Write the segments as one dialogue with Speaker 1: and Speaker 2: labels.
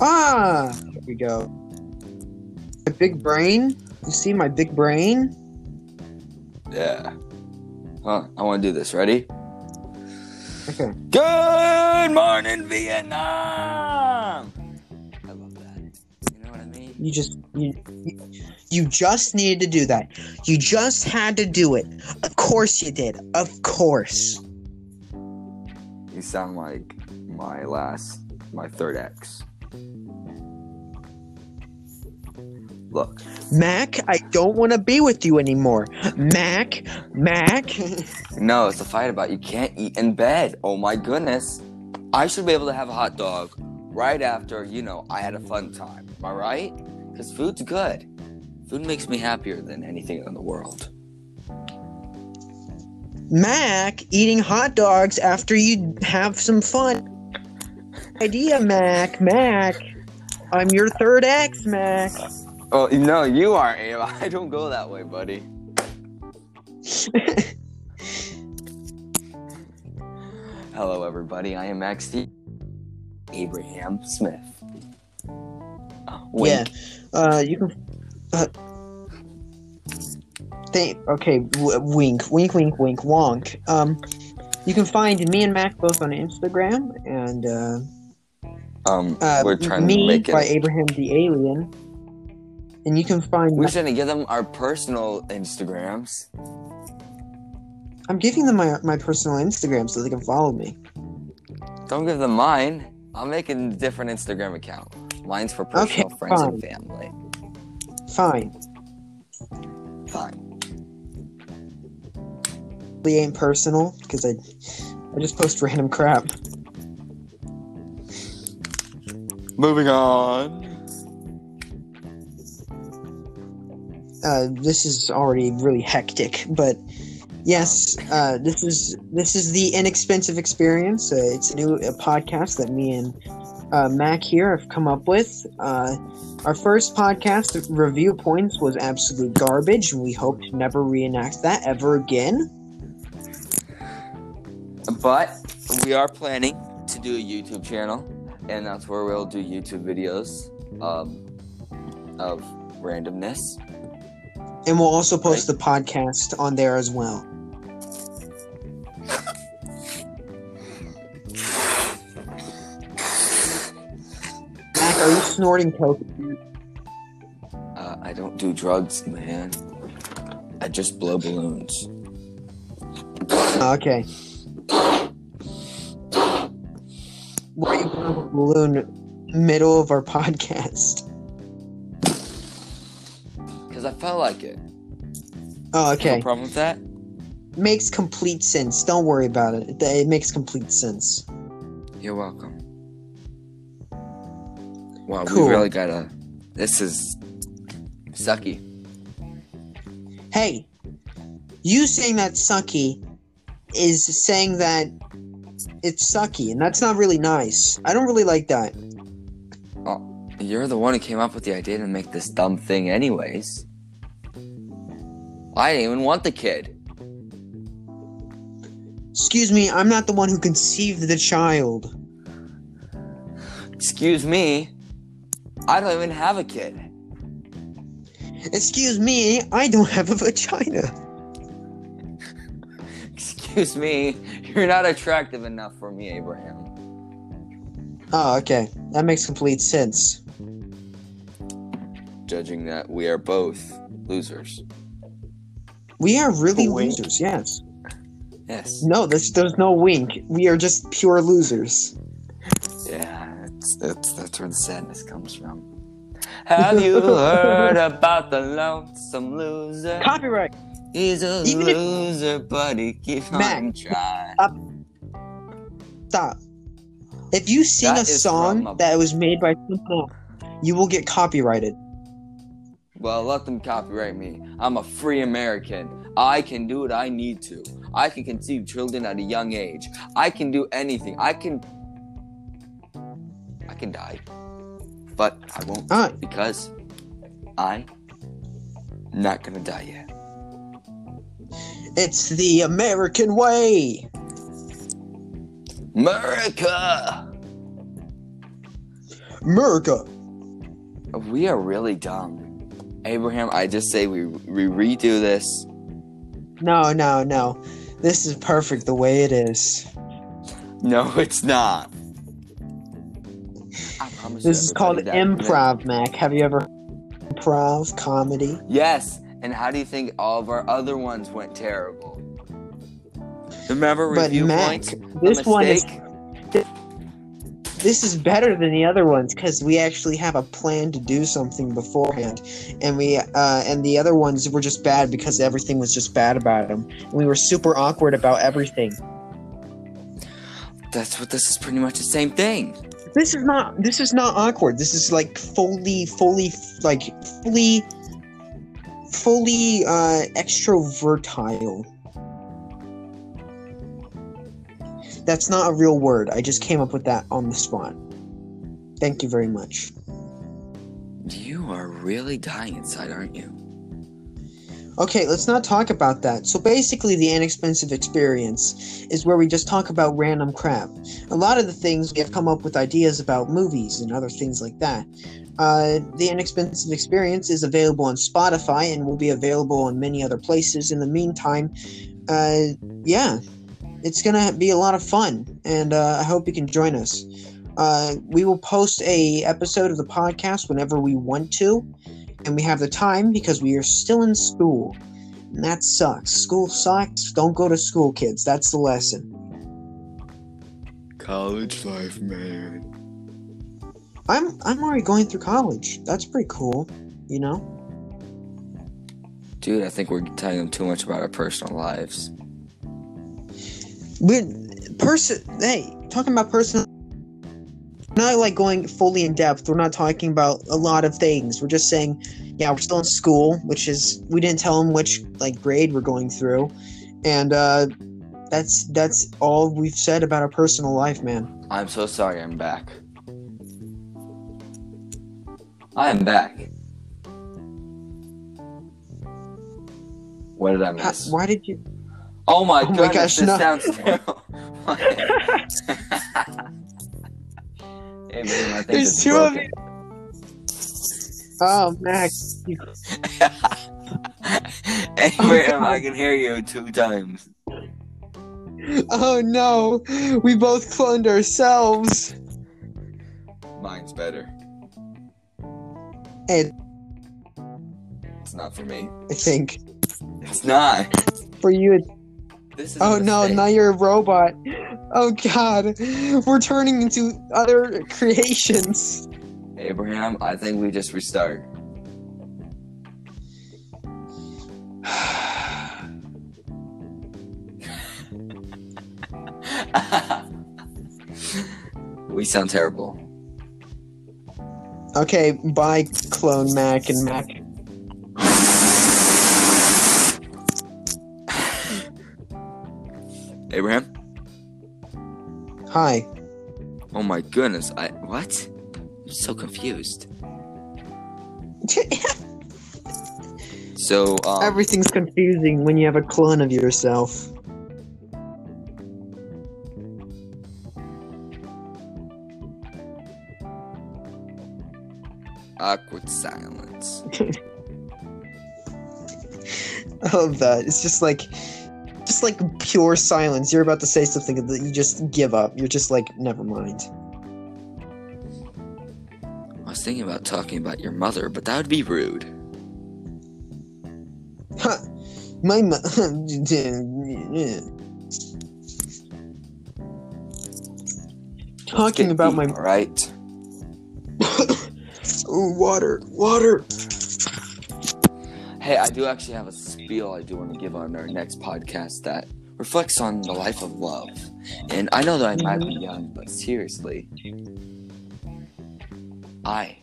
Speaker 1: Ah, here we go. My big brain. You see my big brain?
Speaker 2: Yeah. Huh, I want to do this. Ready?
Speaker 1: Okay.
Speaker 2: Good morning, Vietnam! I love that. You know what I mean?
Speaker 1: You just you, you you just needed to do that. You just had to do it. Of course you did. Of course.
Speaker 2: You sound like my last, my third ex. Look,
Speaker 1: Mac, I don't want to be with you anymore. Mac, Mac.
Speaker 2: no, it's a fight about you can't eat in bed. Oh my goodness. I should be able to have a hot dog right after, you know, I had a fun time. Am I right? Because food's good. Food makes me happier than anything in the world.
Speaker 1: Mac, eating hot dogs after you have some fun. Idea, Mac, Mac. I'm your third ex, Mac.
Speaker 2: Oh, no, you are, Ava. I don't go that way, buddy. Hello, everybody. I am Max D. Abraham Smith. Oh,
Speaker 1: yeah. Uh, you can. Uh, think. Okay. W- wink. Wink. Wink. Wink. Wonk. Um, you can find me and Mac both on Instagram and uh,
Speaker 2: Um,
Speaker 1: uh
Speaker 2: we're trying
Speaker 1: me
Speaker 2: to make it by.
Speaker 1: Abraham the Alien. And you can find.
Speaker 2: We shouldn't give them our personal Instagrams.
Speaker 1: I'm giving them my my personal Instagram so they can follow me.
Speaker 2: Don't give them mine. I'll make a different Instagram account. Mine's for personal
Speaker 1: Okay,
Speaker 2: friends
Speaker 1: fine.
Speaker 2: and family.
Speaker 1: Fine.
Speaker 2: Fine.
Speaker 1: It ain't personal because I I just post random crap.
Speaker 2: Moving on.
Speaker 1: Uh, this is already really hectic, but yes, uh, this is this is the inexpensive experience. Uh, it's a new a podcast that me and uh, Mac here have come up with. Uh, our first podcast review points was absolute garbage, and we hope to never reenact that ever again.
Speaker 2: But we are planning to do a YouTube channel, and that's where we'll do YouTube videos um, of randomness.
Speaker 1: And we'll also post the podcast on there as well. Mac, are you snorting coke?
Speaker 2: Uh, I don't do drugs, man. I just blow balloons.
Speaker 1: Okay. Why are you blowing a balloon middle of our podcast?
Speaker 2: I felt like it.
Speaker 1: Oh, okay.
Speaker 2: No problem with that?
Speaker 1: Makes complete sense. Don't worry about it. It, makes complete sense.
Speaker 2: You're welcome. Wow,
Speaker 1: Cool.
Speaker 2: we really gotta. This is sucky.
Speaker 1: Hey, you saying that sucky is saying that it's sucky, and that's not really nice. I don't really like that.
Speaker 2: Oh, you're the one who came up with the idea to make this dumb thing, anyways. I didn't even want the kid.
Speaker 1: Excuse me, I'm not the one who conceived the child.
Speaker 2: Excuse me. I don't even have a kid.
Speaker 1: Excuse me, I don't have a vagina.
Speaker 2: Excuse me. You're not attractive enough for me, Abraham.
Speaker 1: Oh, okay. That makes complete sense.
Speaker 2: Judging that we are both losers.
Speaker 1: We are really losers, yes.
Speaker 2: Yes.
Speaker 1: No, there's, there's no wink. We are just pure losers.
Speaker 2: Yeah, it's, it's, that's where the sadness comes from. Have you heard about the lonesome loser?
Speaker 1: Copyright.
Speaker 2: He's a
Speaker 1: Even if-
Speaker 2: loser, but he keeps
Speaker 1: Mac.
Speaker 2: on trying.
Speaker 1: Stop. If you sing
Speaker 2: That
Speaker 1: a song that was made by someone else, you will get copyrighted.
Speaker 2: Well, let them copyright me. I'm a free American. I can do what I need to. I can conceive children at a young age. I can do anything. I can. I can die. But I won't
Speaker 1: Alright.
Speaker 2: because I not gonna die yet.
Speaker 1: It's the American way.
Speaker 2: America!
Speaker 1: America.
Speaker 2: We are really dumb. Abraham, I just say we, we redo this.
Speaker 1: No, no, no. This is perfect the way it is.
Speaker 2: No, it's not. I promise
Speaker 1: This is called improv, Mac. Have you ever improv comedy?
Speaker 2: Yes, and how do you think all of our other ones went terrible? Remember review But
Speaker 1: Mac,
Speaker 2: points?
Speaker 1: this one is? This is better than the other ones because we actually have a plan to do something beforehand, and we uh, and the other ones were just bad because everything was just bad about them. We were super awkward about everything.
Speaker 2: That's what this is pretty much the same thing.
Speaker 1: This is not. This is not awkward. This is like fully, fully, like fully, fully uh, extrovertile. That's not a real word. I just came up with that on the spot. Thank you very much.
Speaker 2: You are really dying inside, aren't you?
Speaker 1: Okay, let's not talk about that. So basically, the inexpensive experience is where we just talk about random crap. A lot of the things we have come up with ideas about movies and other things like that. Uh, the inexpensive experience is available on Spotify and will be available on many other places. In the meantime, uh, yeah, it's gonna be a lot of fun, and uh, I hope you can join us. Uh, we will post a episode of the podcast whenever we want to and we have the time because we are still in school. And that sucks. School sucks. Don't go to school, kids. That's the lesson.
Speaker 2: College life, man.
Speaker 1: I'm I'm already going through college. That's pretty cool, you know?
Speaker 2: Dude, I think we're telling them too much about our personal lives.
Speaker 1: But person hey, talking about personal not like going fully in depth. We're not talking about a lot of things. We're just saying, yeah, we're still in school, which is we didn't tell them which like grade we're going through. And uh that's that's all we've said about our personal life, man.
Speaker 2: I'm so sorry I'm back. I am back. What did I miss?
Speaker 1: why did you
Speaker 2: Oh my
Speaker 1: Oh my
Speaker 2: goodness,
Speaker 1: gosh,
Speaker 2: this
Speaker 1: no.
Speaker 2: sounds terrible. hey, man,
Speaker 1: There's two of
Speaker 2: you.
Speaker 1: Oh, Max.
Speaker 2: Abraham, oh, I can hear you two times.
Speaker 1: Oh no, we both cloned ourselves.
Speaker 2: Mine's better.
Speaker 1: Hey,
Speaker 2: It's not for me.
Speaker 1: I think
Speaker 2: It's not.
Speaker 1: for you. It's,
Speaker 2: This is.
Speaker 1: oh no, now you're a robot. Oh god, we're turning into other creations.
Speaker 2: Abraham, I think we just restart. we sound terrible.
Speaker 1: Okay, bye, clone Mac and Mac.
Speaker 2: Abraham?
Speaker 1: Hi.
Speaker 2: Oh my goodness, I. What? I'm so confused. So, um.
Speaker 1: Everything's confusing when you have a clone of yourself.
Speaker 2: awkward silence.
Speaker 1: I love that. It's just like, just like pure silence. You're about to say something that you just give up. You're just like, never mind.
Speaker 2: I was thinking about talking about your mother, but that would be rude.
Speaker 1: Huh. My mo- Talking about my
Speaker 2: Right.
Speaker 1: Ooh, water, water.
Speaker 2: Hey, I do actually have a spiel I do want to give on our next podcast that reflects on the life of love. And I know that I might be young, but seriously, I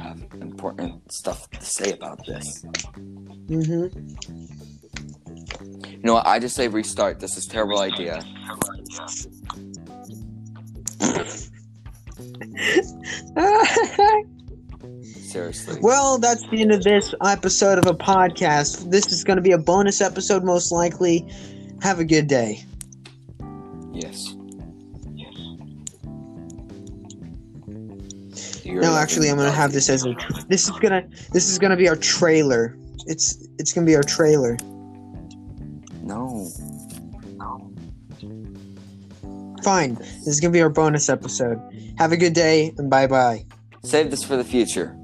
Speaker 2: have important stuff to say about this.
Speaker 1: Mm-hmm.
Speaker 2: You know what? I just say restart. This is a terrible idea. Seriously.
Speaker 1: well, that's the end of this episode of a podcast. This is going to be a bonus episode, most likely. Have a good day.
Speaker 2: Yes. You're
Speaker 1: no, actually, I'm gonna have this as a. This is gonna. This is gonna be our trailer. It's. It's gonna be our trailer.
Speaker 2: No.
Speaker 1: Fine. This is gonna be our bonus episode. Have a good day and bye bye.
Speaker 2: Save this for the future.